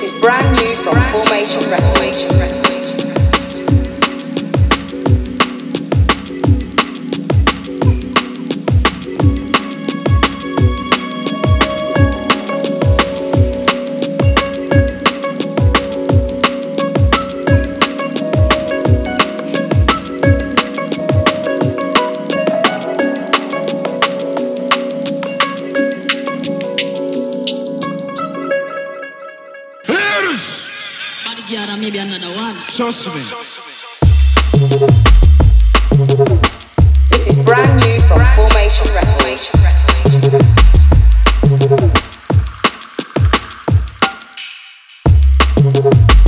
This is brand new from Formation Reformation. And maybe another one. Trust me. This is brand new from Formation Records. Body girl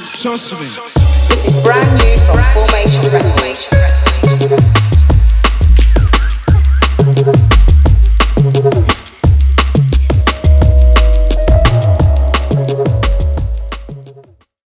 This is brand new from Formation